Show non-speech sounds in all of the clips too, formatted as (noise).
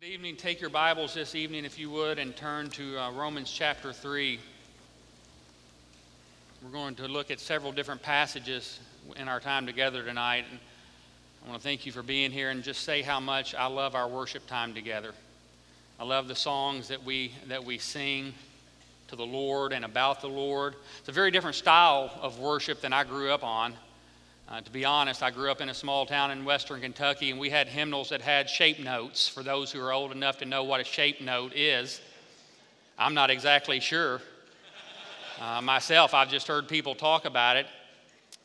Good evening. Take your Bibles this evening, if you would, and turn to uh, Romans chapter 3. We're going to look at several different passages in our time together tonight. And I want to thank you for being here and just say how much I love our worship time together. I love the songs that we, that we sing to the Lord and about the Lord. It's a very different style of worship than I grew up on. Uh, to be honest, I grew up in a small town in western Kentucky, and we had hymnals that had shape notes for those who are old enough to know what a shape note is. I'm not exactly sure. Uh, myself, I've just heard people talk about it.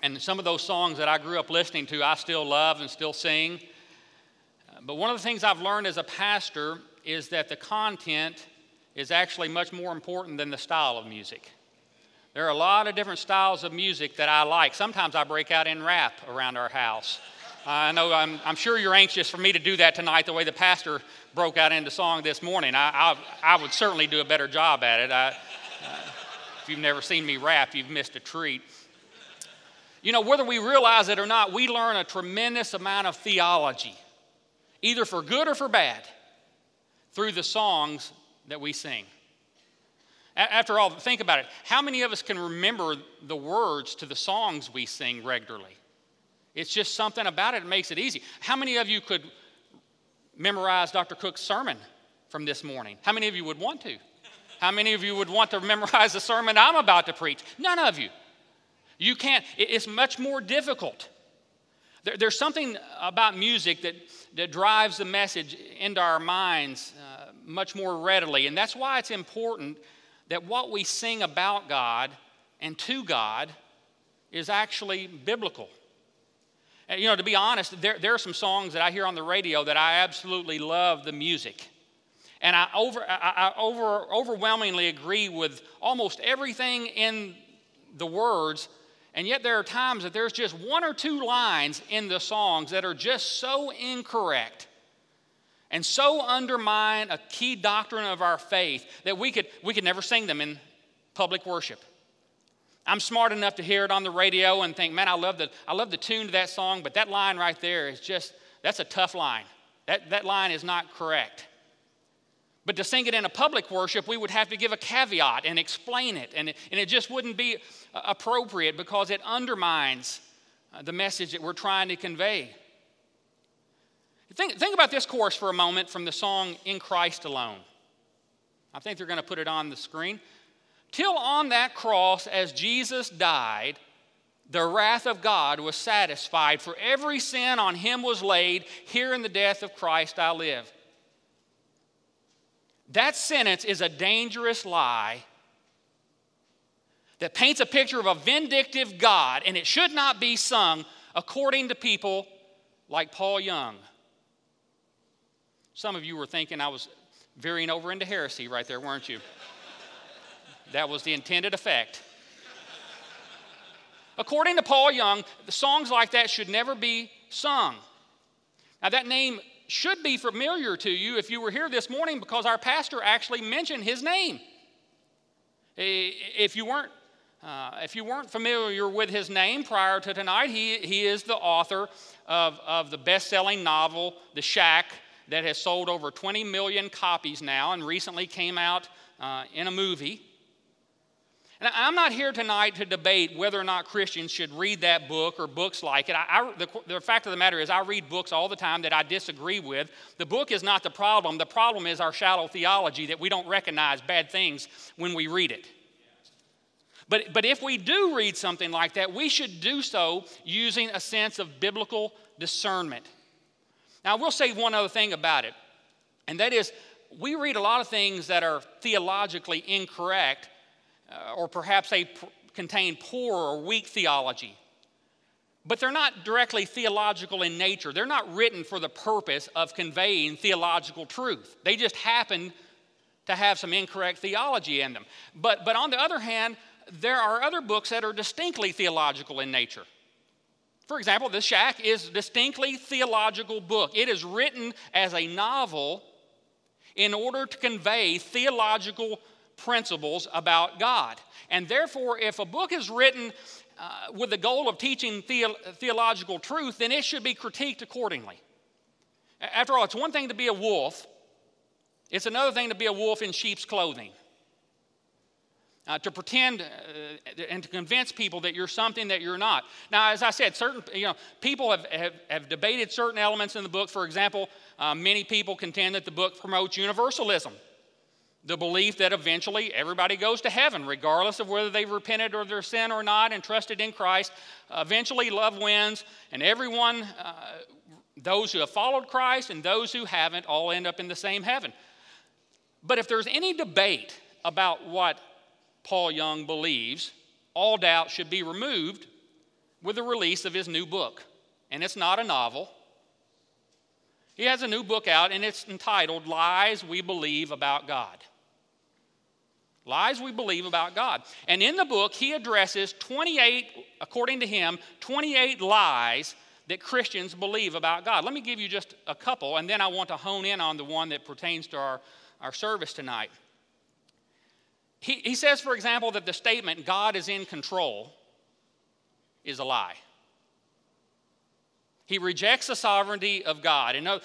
And some of those songs that I grew up listening to, I still love and still sing. But one of the things I've learned as a pastor is that the content is actually much more important than the style of music. There are a lot of different styles of music that I like. Sometimes I break out in rap around our house. I know I'm, I'm, sure you're anxious for me to do that tonight the way the pastor broke out into song this morning. I, I, I would certainly do a better job at it. I, uh, if you've never seen me rap, you've missed a treat. You know, whether we realize it or not, we learn a tremendous amount of theology, either for good or for bad, through the songs that we sing. After all, think about it. How many of us can remember the words to the songs we sing regularly? It's just something about it that makes it easy. How many of you could memorize Dr. Cook's sermon from this morning? How many of you would want to? How many of you would want to (laughs) memorize the sermon I'm about to preach? None of you. You can't. It's much more difficult. There's something about music that, that drives the message into our minds uh, much more readily, and that's why it's important that what we sing about God and to God is actually biblical. And, you know, to be honest, there, there are some songs that I hear on the radio that I absolutely love the music. And I, over, I, I over, overwhelmingly agree with almost everything in the words. And yet, there are times that there's just one or two lines in the songs that are just so incorrect and so undermine a key doctrine of our faith that we could, we could never sing them in public worship. I'm smart enough to hear it on the radio and think, man, I love the, I love the tune to that song, but that line right there is just, that's a tough line. That, that line is not correct. But to sing it in a public worship, we would have to give a caveat and explain it, and it, and it just wouldn't be appropriate because it undermines uh, the message that we're trying to convey. Think, think about this chorus for a moment from the song In Christ Alone. I think they're going to put it on the screen. Till on that cross, as Jesus died, the wrath of God was satisfied, for every sin on him was laid. Here in the death of Christ I live. That sentence is a dangerous lie that paints a picture of a vindictive God, and it should not be sung according to people like Paul Young. Some of you were thinking I was veering over into heresy right there, weren't you? that was the intended effect. According to Paul Young, songs like that should never be sung. Now, that name should be familiar to you if you were here this morning because our pastor actually mentioned his name. If you weren't, uh, if you weren't familiar with his name prior to tonight, he, he is the author of, of the best selling novel, The Shack that has sold over 20 million copies now and recently came out uh, in a movie. And I'm not here tonight to debate whether or not Christians should read that book or books like it. I, I, the, the fact of the matter is, I read books all the time that I disagree with. The book is not the problem. The problem is our shallow theology that we don't recognize bad things when we read it. But, but if we do read something like that, we should do so using a sense of biblical discernment. Now, I will say one other thing about it, and that is we read a lot of things that are theologically incorrect, uh, or perhaps they pr- contain poor or weak theology. But they're not directly theological in nature. They're not written for the purpose of conveying theological truth. They just happen to have some incorrect theology in them. But, but on the other hand, there are other books that are distinctly theological in nature. For example, The Shack is distinctly theological book. It is written as a novel in order to convey theological principles about God. And therefore, if a book is written uh, with the goal of teaching the- theological truth, then it should be critiqued accordingly. After all, it's one thing to be a wolf, It's another thing to be a wolf in sheep's clothing. Uh, to pretend uh, and to convince people that you're something that you're not. Now, as I said, certain you know people have, have, have debated certain elements in the book. For example, uh, many people contend that the book promotes universalism, the belief that eventually everybody goes to heaven, regardless of whether they've repented of their sin or not and trusted in Christ. eventually, love wins, and everyone, uh, those who have followed Christ and those who haven't, all end up in the same heaven. But if there's any debate about what Paul Young believes, all doubt should be removed with the release of his new book. And it's not a novel. He has a new book out, and it's entitled Lies We Believe About God. Lies we believe about God. And in the book, he addresses 28, according to him, 28 lies that Christians believe about God. Let me give you just a couple, and then I want to hone in on the one that pertains to our, our service tonight. He, he says, for example, that the statement, God is in control, is a lie. He rejects the sovereignty of God. And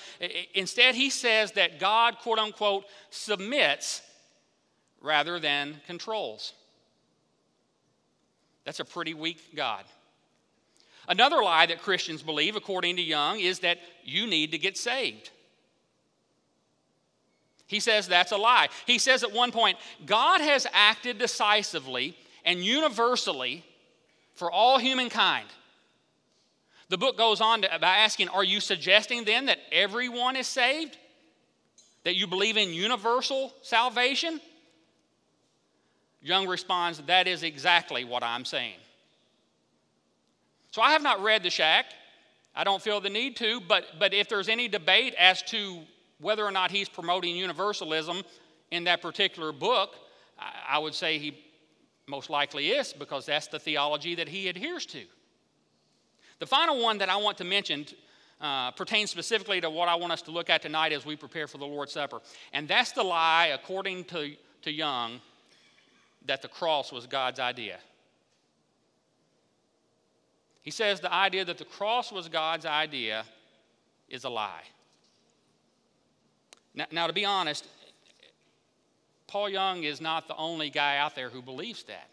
instead, he says that God, quote unquote, submits rather than controls. That's a pretty weak God. Another lie that Christians believe, according to Young, is that you need to get saved. He says that's a lie. He says at one point, God has acted decisively and universally for all humankind. The book goes on to, by asking, Are you suggesting then that everyone is saved? That you believe in universal salvation? Young responds, That is exactly what I'm saying. So I have not read The Shack. I don't feel the need to, but, but if there's any debate as to whether or not he's promoting universalism in that particular book, I would say he most likely is because that's the theology that he adheres to. The final one that I want to mention uh, pertains specifically to what I want us to look at tonight as we prepare for the Lord's Supper. And that's the lie, according to, to Young, that the cross was God's idea. He says the idea that the cross was God's idea is a lie. Now, now, to be honest, Paul Young is not the only guy out there who believes that.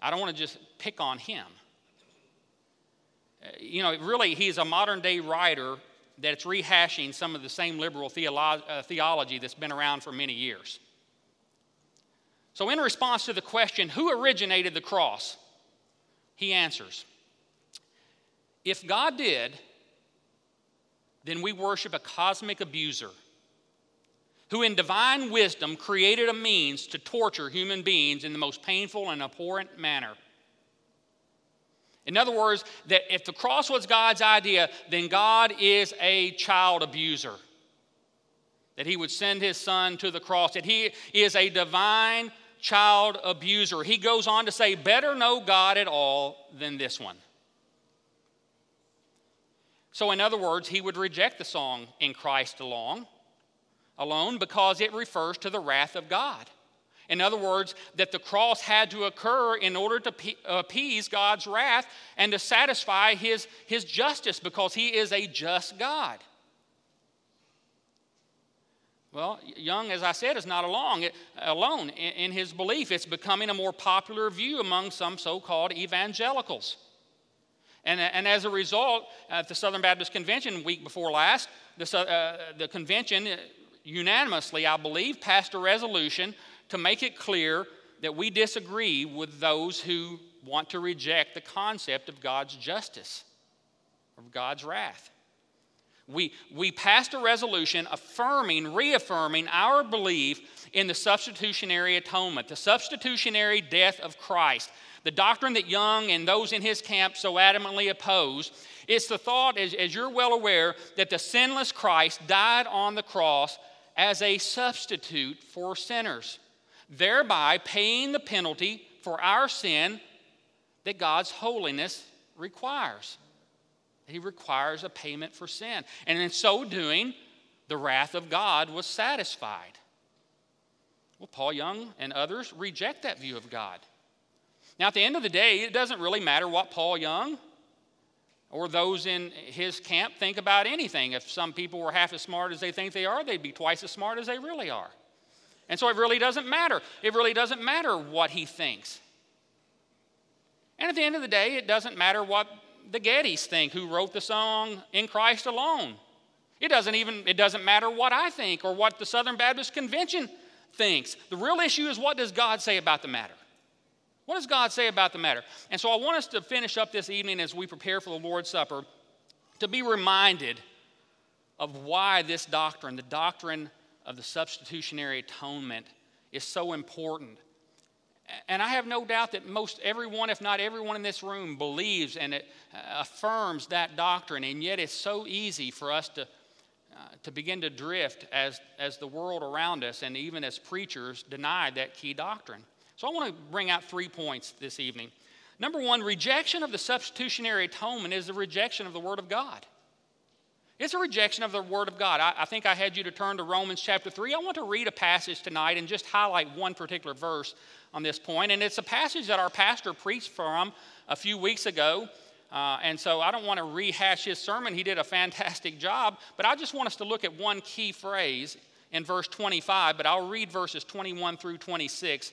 I don't want to just pick on him. Uh, you know, really, he's a modern day writer that's rehashing some of the same liberal theolo- uh, theology that's been around for many years. So, in response to the question, who originated the cross? He answers If God did, then we worship a cosmic abuser who, in divine wisdom, created a means to torture human beings in the most painful and abhorrent manner. In other words, that if the cross was God's idea, then God is a child abuser. That he would send his son to the cross, that he is a divine child abuser. He goes on to say, Better no God at all than this one. So, in other words, he would reject the song In Christ Alone, alone because it refers to the wrath of God. In other words, that the cross had to occur in order to appease God's wrath and to satisfy his, his justice because he is a just God. Well, Young, as I said, is not alone, alone in his belief. It's becoming a more popular view among some so called evangelicals. And, and as a result, at the Southern Baptist Convention week before last, the, uh, the convention unanimously, I believe, passed a resolution to make it clear that we disagree with those who want to reject the concept of God's justice, of God's wrath. We, we passed a resolution affirming, reaffirming our belief in the substitutionary atonement, the substitutionary death of Christ, the doctrine that Young and those in his camp so adamantly oppose, it's the thought, as, as you're well aware, that the sinless Christ died on the cross as a substitute for sinners, thereby paying the penalty for our sin that God's holiness requires. He requires a payment for sin. And in so doing, the wrath of God was satisfied. Well, Paul Young and others reject that view of God. Now, at the end of the day, it doesn't really matter what Paul Young or those in his camp think about anything. If some people were half as smart as they think they are, they'd be twice as smart as they really are. And so it really doesn't matter. It really doesn't matter what he thinks. And at the end of the day, it doesn't matter what the Gettys think, who wrote the song In Christ Alone. It doesn't even it doesn't matter what I think or what the Southern Baptist Convention thinks. The real issue is what does God say about the matter? What does God say about the matter? And so I want us to finish up this evening as we prepare for the Lord's Supper to be reminded of why this doctrine, the doctrine of the substitutionary atonement, is so important. And I have no doubt that most everyone, if not everyone in this room, believes and uh, affirms that doctrine. And yet it's so easy for us to, uh, to begin to drift as, as the world around us and even as preachers deny that key doctrine. So I want to bring out three points this evening. Number one, rejection of the substitutionary atonement is the rejection of the Word of God. It's a rejection of the Word of God. I, I, think I had you to turn to Romans chapter 3. I want to read a passage tonight and just highlight one particular verse on this point. And it's a passage that our pastor preached from a few weeks ago. Uh, and so I don't want to rehash his sermon. He did a (laughs) fantastic job. But I just want us to look at one key phrase in verse 25. But I'll read verses 21 through 26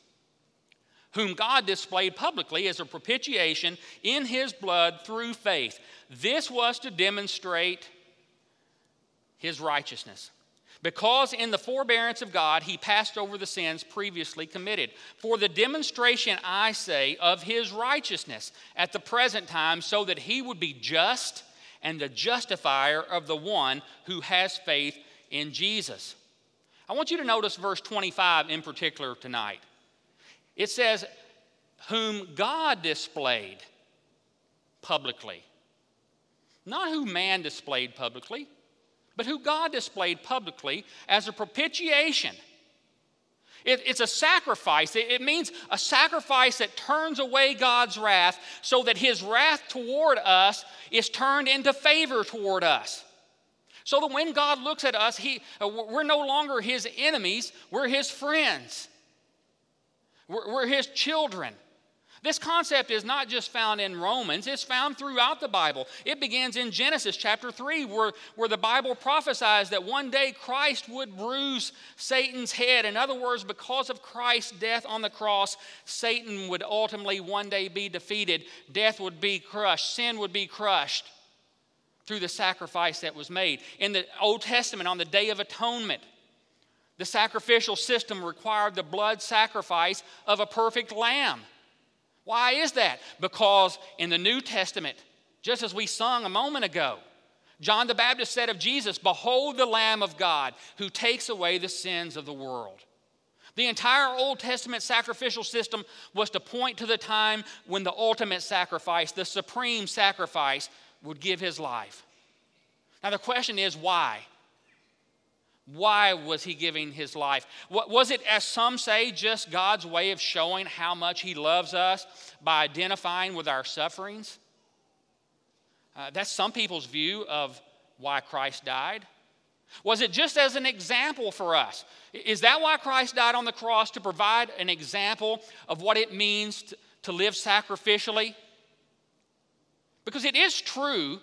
whom God displayed publicly as a propitiation in his blood through faith. This was to demonstrate his righteousness. Because in the forbearance of God, he passed over the sins previously committed. For the demonstration, I say, of his righteousness at the present time, so that he would be just and the justifier of the one who has faith in Jesus. I want you to notice verse 25 in particular tonight. It says, whom God displayed publicly. Not who man displayed publicly, but who God displayed publicly as a propitiation. It, it's a sacrifice. It, it means a sacrifice that turns away God's wrath so that his wrath toward us is turned into favor toward us. So that when God looks at us, he, uh, we're no longer his enemies, we're his friends. We're, we're his children. This concept is not just found in Romans, it's found throughout the Bible. It begins in Genesis chapter 3, where, where the Bible prophesies that one day Christ would bruise Satan's head. In other words, because of Christ's death on the cross, Satan would ultimately one day be defeated. Death would be crushed, sin would be crushed through the sacrifice that was made. In the Old Testament, on the Day of Atonement, the sacrificial system required the blood sacrifice of a perfect lamb. Why is that? Because in the New Testament, just as we sung a moment ago, John the Baptist said of Jesus, Behold the Lamb of God who takes away the sins of the world. The entire Old Testament sacrificial system was to point to the time when the ultimate sacrifice, the supreme sacrifice, would give his life. Now, the question is why? Why was he giving his life? Was it, as some say, just God's way of showing how much he loves us by identifying with our sufferings? Uh, that's some people's view of why Christ died. Was it just as an example for us? Is that why Christ died on the cross to provide an example of what it means to, to live sacrificially? Because it is true,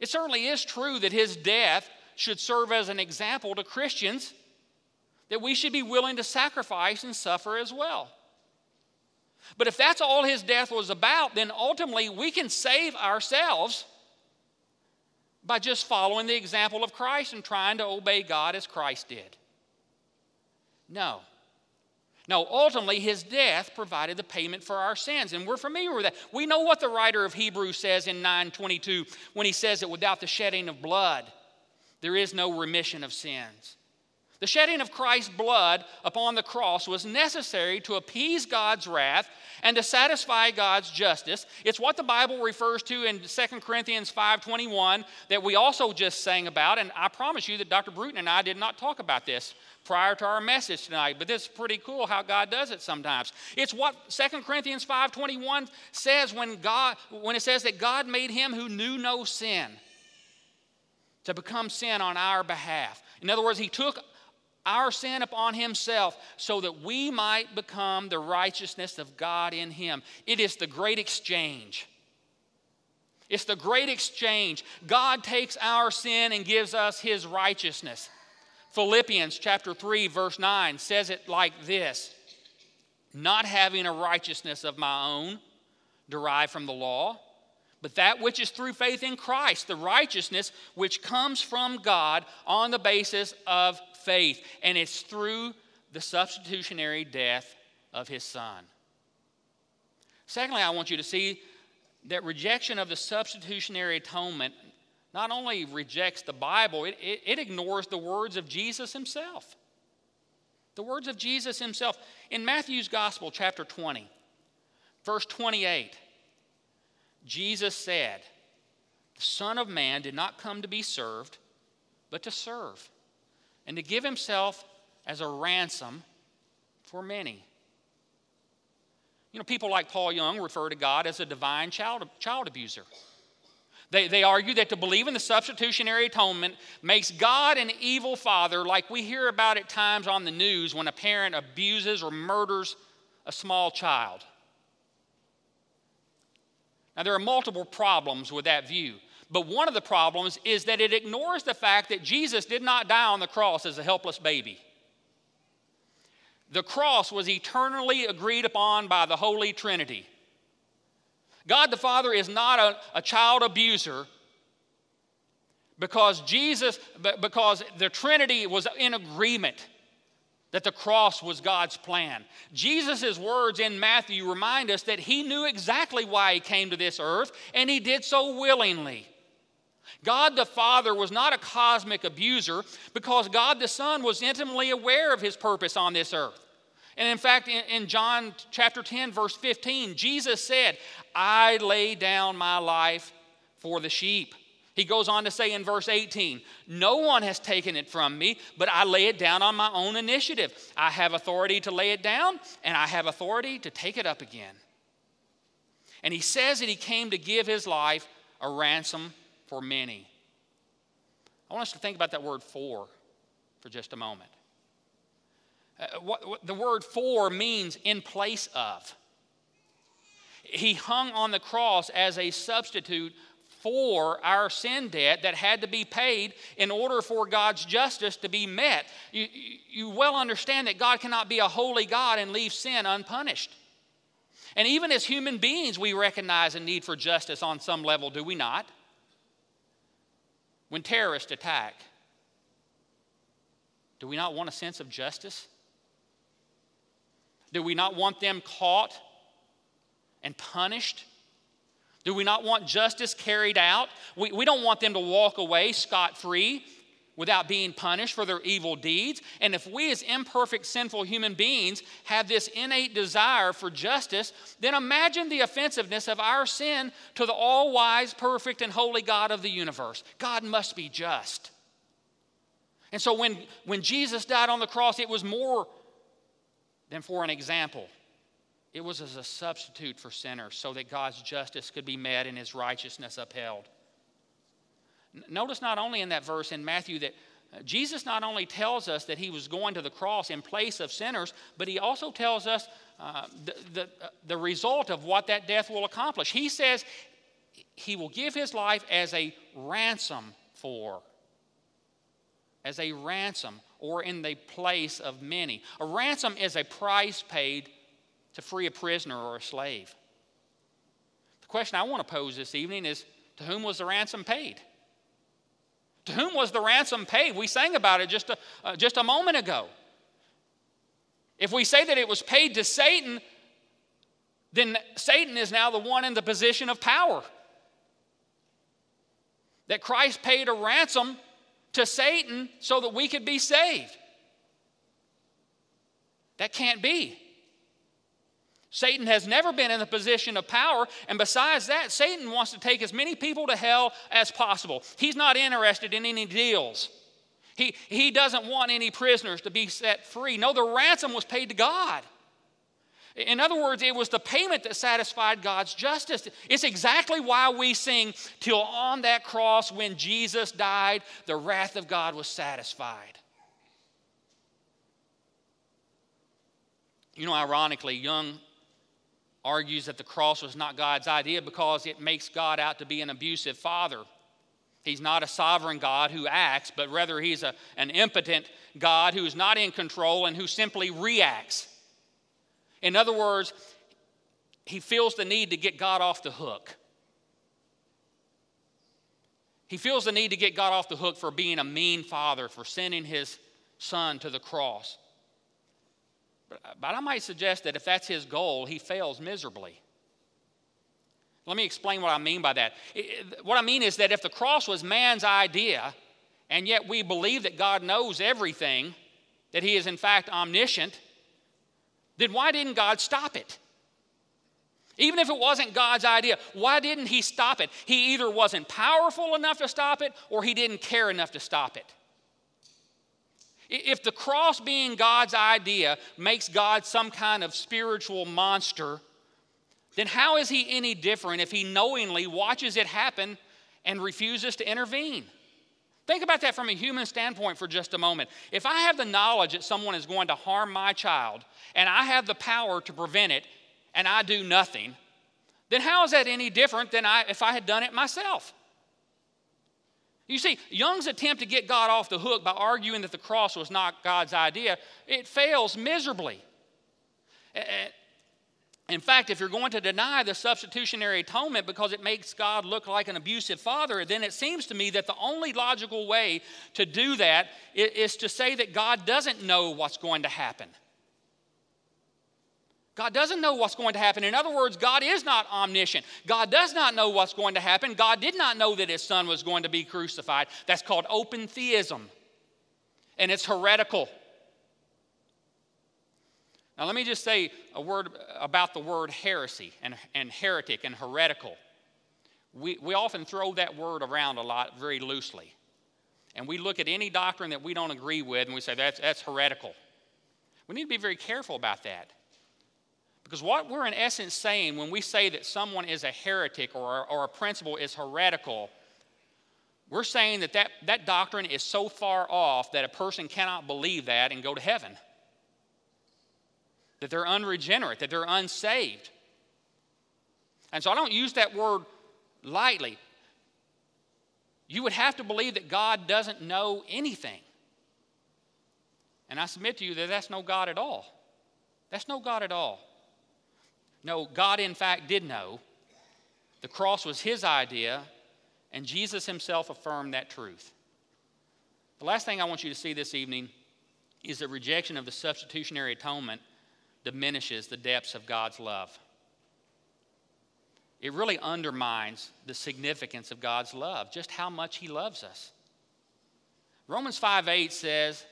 it certainly is true that his death should serve as an example to Christians that we should be willing to sacrifice and suffer as well. But if that's all his death was about, then ultimately we can save ourselves by just following the example of Christ and trying to obey God as Christ did. No. No, ultimately, his death provided the payment for our sins, and we're familiar with that. We know what the writer of Hebrews says in 922 when he says that without the shedding of blood, there is no remission of sins. The shedding of Christ's blood upon the cross was necessary to appease God's wrath and to satisfy God's justice. It's what the Bible refers to in 2 Corinthians 5:21 that we also just sang about and I promise you that Dr. Bruton and I did not talk about this prior to our message tonight, but this is pretty cool how God does it sometimes. It's what 2 Corinthians 5:21 says when God when it says that God made him who knew no sin to become sin on our behalf. In other words, he took our sin upon himself so that we might become the righteousness of God in him. It is the great exchange. It's the great exchange. God takes our sin and gives us his righteousness. Philippians chapter 3 verse 9 says it like this: Not having a righteousness of my own derived from the law, but that which is through faith in Christ, the righteousness which comes from God on the basis of faith, and it's through the substitutionary death of his son. Secondly, I want you to see that rejection of the substitutionary atonement not only rejects the Bible, it, it, it, ignores the words of Jesus himself. The words of Jesus himself. In Matthew's Gospel, chapter 20, verse 28, Jesus said, The Son of Man did not come to be served, but to serve and to give himself as a ransom for many. You know, people like Paul Young refer to God as a divine child, child abuser. They, they argue that to believe in the substitutionary atonement makes God an evil father, like we hear about at times on the news when a parent abuses or murders a small child. Now, there are multiple problems with that view. But one of the problems is that it ignores the fact that Jesus did not die on the cross as a helpless baby. The cross was eternally agreed upon by the Holy Trinity. God the Father is not a, a child abuser because Jesus, because the Trinity was in agreement that the cross was God's plan. Jesus' words in Matthew remind us that he knew exactly why he came to this earth, and he did so willingly. God the Father was not a cosmic abuser because God the Son was intimately aware of his purpose on this earth. And in fact, in, John chapter 10, verse 15, Jesus said, I lay down my life for the sheep. He goes on to say in verse 18, No one has taken it from me, but I lay it down on my own initiative. I have authority to lay it down, and I have authority to take it up again. And he says that he came to give his life a ransom for many. I want us to think about that word for for just a moment. Uh, what, what the word for means in place of. He hung on the cross as a substitute for our sin debt that had to be paid in order for God's justice to be met. You, you well understand that God cannot be a holy God and leave sin unpunished. And even as human beings, we recognize a need for justice on some level, do we not? When terrorists attack, do we not want a sense of justice? Do we not want them caught and punished? Do we not want justice carried out? We, we don't want them to walk away scot free without being punished for their evil deeds. And if we, as imperfect, sinful human beings, have this innate desire for justice, then imagine the offensiveness of our sin to the all wise, perfect, and holy God of the universe. God must be just. And so when, when Jesus died on the cross, it was more than for an example. It was as a substitute for sinners so that God's justice could be met and his righteousness upheld. Notice not only in that verse in Matthew that uh, Jesus not only tells us that he was going to the cross in place of sinners, but he also tells us uh, the, the, uh, the result of what that death will accomplish. He says he will give his life as a ransom for, as a ransom or in the place of many. A ransom is a price paid to free a prisoner or a slave. The question I want to pose this evening is to whom was the ransom paid? To whom was the ransom paid? We sang about it just a, uh, just a moment ago. If we say that it was paid to Satan, then Satan is now the one in the position of power. That Christ paid a ransom to Satan so that we could be saved. That can't be. Satan has never been in a position of power, and besides that, Satan wants to take as many people to hell as possible. He's not interested in any deals. He, he doesn't want any prisoners to be set free. No, the ransom was paid to God. In other words, it was the payment that satisfied God's justice. It's exactly why we sing, Till on that cross when Jesus died, the wrath of God was satisfied. You know, ironically, Young argues that the cross was not God's idea because it makes God out to be an abusive father. He's not a sovereign God who acts, but rather he's a, an impotent God who is not in control and who simply reacts. In other words, he feels the need to get God off the hook. He feels the need to get God off the hook for being a mean father, for sending his son to the cross. But, I might suggest that if that's his goal, he fails miserably. Let me explain what I mean by that. what I mean is that if the cross was man's idea, and yet we believe that God knows everything, that he is in fact omniscient, then why didn't God stop it? Even if it wasn't God's idea, why didn't He stop it? He either wasn't powerful enough to stop it or He didn't care enough to stop it. If the cross being God's idea makes God some kind of spiritual monster, then how is He any different if He knowingly watches it happen and refuses to intervene? Think about that from a human standpoint for just a moment. If I have the knowledge that someone is going to harm my child and I have the power to prevent it and I do nothing, then how is that any different than I, if I had done it myself? You see, Young's attempt to get God off the hook by arguing that the cross was not God's idea, it fails miserably. In fact, if you're going to deny the substitutionary atonement because it makes God look like an abusive father, then it seems to me that the only logical way to do that is to say that God doesn't know what's going to happen. God doesn't know what's going to happen. In other words, God is not omniscient. God does not know what's going to happen. God did not know that his son was going to be crucified. That's called open theism, and it's heretical. Now, let me just say a word about the word heresy and, and heretic and heretical. We, we often throw that word around a lot very loosely. And we look at any doctrine that we don't agree with and we say that's, that's heretical. We need to be very careful about that. Because what we're in essence saying when we say that someone is a heretic or, or a principle is heretical, we're saying that, that that doctrine is so far off that a person cannot believe that and go to heaven that they're unregenerate, that they're unsaved. And so I don't use that word lightly. You would have to believe that God doesn't know anything. And I submit to you that that's no God at all. That's no God at all. No, God, in fact, did know. The cross was his idea, and Jesus himself affirmed that truth. The last thing I want you to see this evening is the rejection of the substitutionary atonement diminishes the depths of God's love. It really undermines the significance of God's love, just how much He loves us. Romans 5 8 says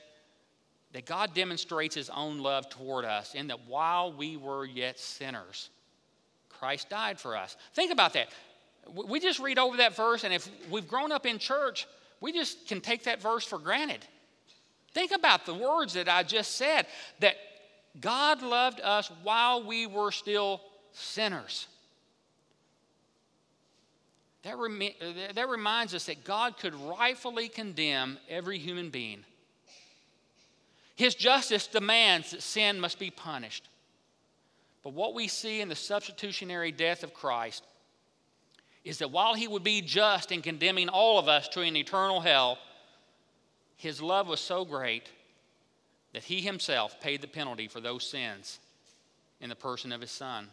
that God demonstrates His own love toward us in that while we were yet sinners, Christ died for us. Think about that. We just read over that verse, and if we've grown up in church, we just can take that verse for granted. Think about the words that I just said that God loved us while we were still sinners. That, rem- that reminds us that God could rightfully condemn every human being. His justice demands that sin must be punished. But what we see in the substitutionary death of Christ is that while he would be just in condemning all of us to an eternal hell, his love was so great that he himself paid the penalty for those sins in the person of his son.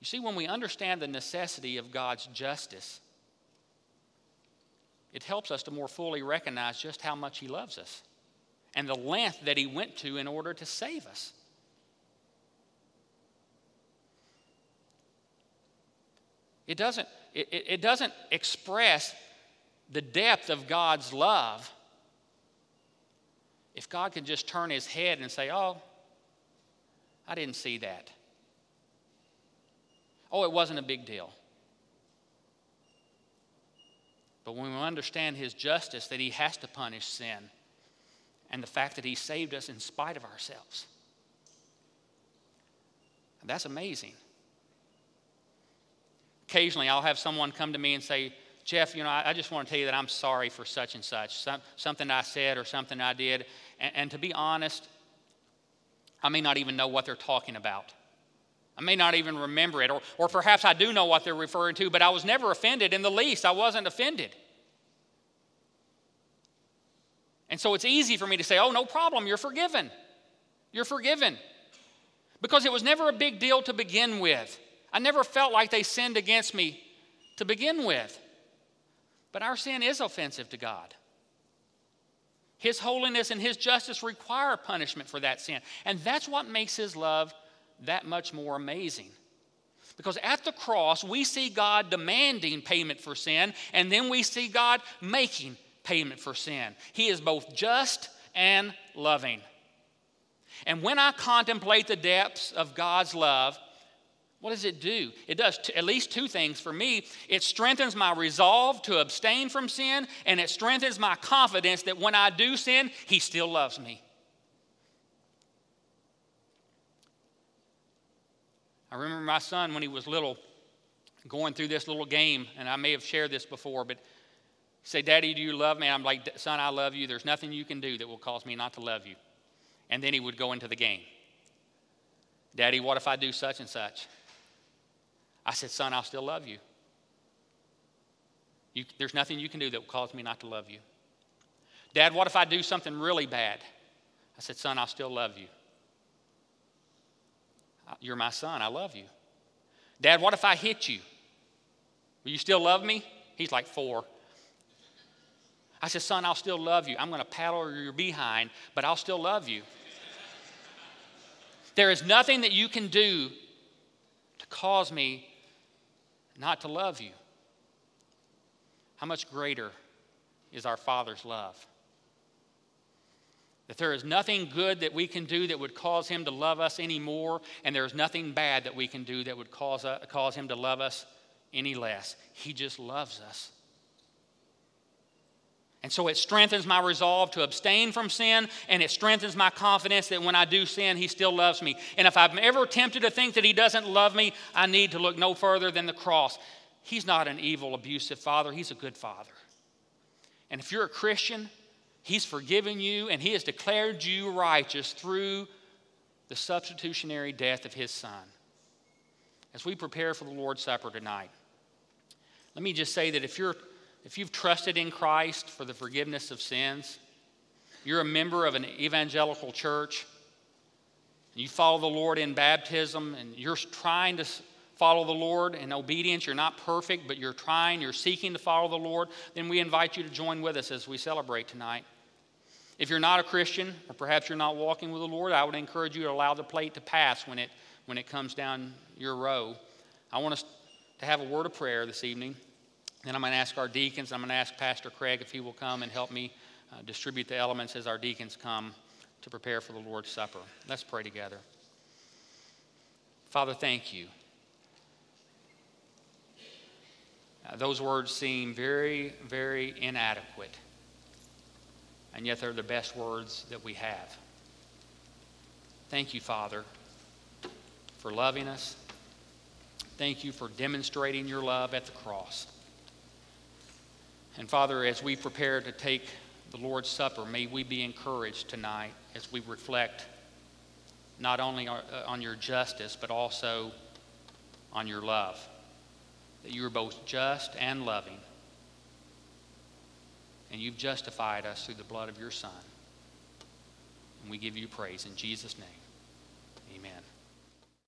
You see, when we understand the necessity of God's justice, it helps us to more fully recognize just how much he loves us and the length that he went to in order to save us. It doesn't, it, it doesn't express the depth of God's love if God could just turn his head and say, Oh, I didn't see that. Oh, it wasn't a big deal. But when we understand his justice, that he has to punish sin, and the fact that he saved us in spite of ourselves, that's amazing. Occasionally, I'll have someone come to me and say, Jeff, you know, I, I just want to tell you that I'm sorry for such and such, some, something I said or something I did. And, and to be honest, I may not even know what they're talking about. I may not even remember it, or, or perhaps I do know what they're referring to, but I was never offended in the least. I wasn't offended. And so it's easy for me to say, oh, no problem, you're forgiven. You're forgiven. Because it was never a big deal to begin with. I never felt like they sinned against me to begin with. But our sin is offensive to God. His holiness and His justice require punishment for that sin. And that's what makes His love that much more amazing. Because at the cross, we see God demanding payment for sin, and then we see God making payment for sin. He is both just and loving. And when I contemplate the depths of God's love, what does it do? It does t- at least two things for me. It strengthens my resolve to abstain from sin, and it strengthens my confidence that when I do sin, He still loves me. I remember my son when he was little going through this little game, and I may have shared this before, but say, Daddy, do you love me? I'm like, Son, I love you. There's nothing you can do that will cause me not to love you. And then he would go into the game. Daddy, what if I do such and such? I said, Son, I'll still love you. you. There's nothing you can do that will cause me not to love you. Dad, what if I do something really bad? I said, Son, I'll still love you. You're my son. I love you. Dad, what if I hit you? Will you still love me? He's like four. I said, Son, I'll still love you. I'm going to paddle your behind, but I'll still love you. there is nothing that you can do to cause me not to love you. How much greater is our Father's love? That there is nothing good that we can do that would cause Him to love us anymore, and there is nothing bad that we can do that would cause, uh, cause Him to love us any less. He just loves us. And so it strengthens my resolve to abstain from sin, and it strengthens my confidence that when I do sin, He still loves me. And if I'm ever tempted to think that He doesn't love me, I need to look no further than the cross. He's not an evil, abusive father, He's a good father. And if you're a Christian, He's forgiven you and He has declared you righteous through the substitutionary death of His Son. As we prepare for the Lord's Supper tonight, let me just say that if you're if you've trusted in Christ for the forgiveness of sins, you're a member of an evangelical church, you follow the Lord in baptism, and you're trying to follow the Lord in obedience, you're not perfect, but you're trying, you're seeking to follow the Lord, then we invite you to join with us as we celebrate tonight. If you're not a Christian, or perhaps you're not walking with the Lord, I would encourage you to allow the plate to pass when it, when it comes down your row. I want us to have a word of prayer this evening. Then I'm going to ask our deacons, I'm going to ask Pastor Craig if he will come and help me uh, distribute the elements as our deacons come to prepare for the Lord's Supper. Let's pray together. Father, thank you. Uh, those words seem very, very inadequate, and yet they're the best words that we have. Thank you, Father, for loving us. Thank you for demonstrating your love at the cross. And Father, as we prepare to take the Lord's Supper, may we be encouraged tonight as we reflect not only uh, on your justice, but also on your love. That you are both just and loving. And you've justified us through the blood of your Son. And we give you praise in Jesus' name.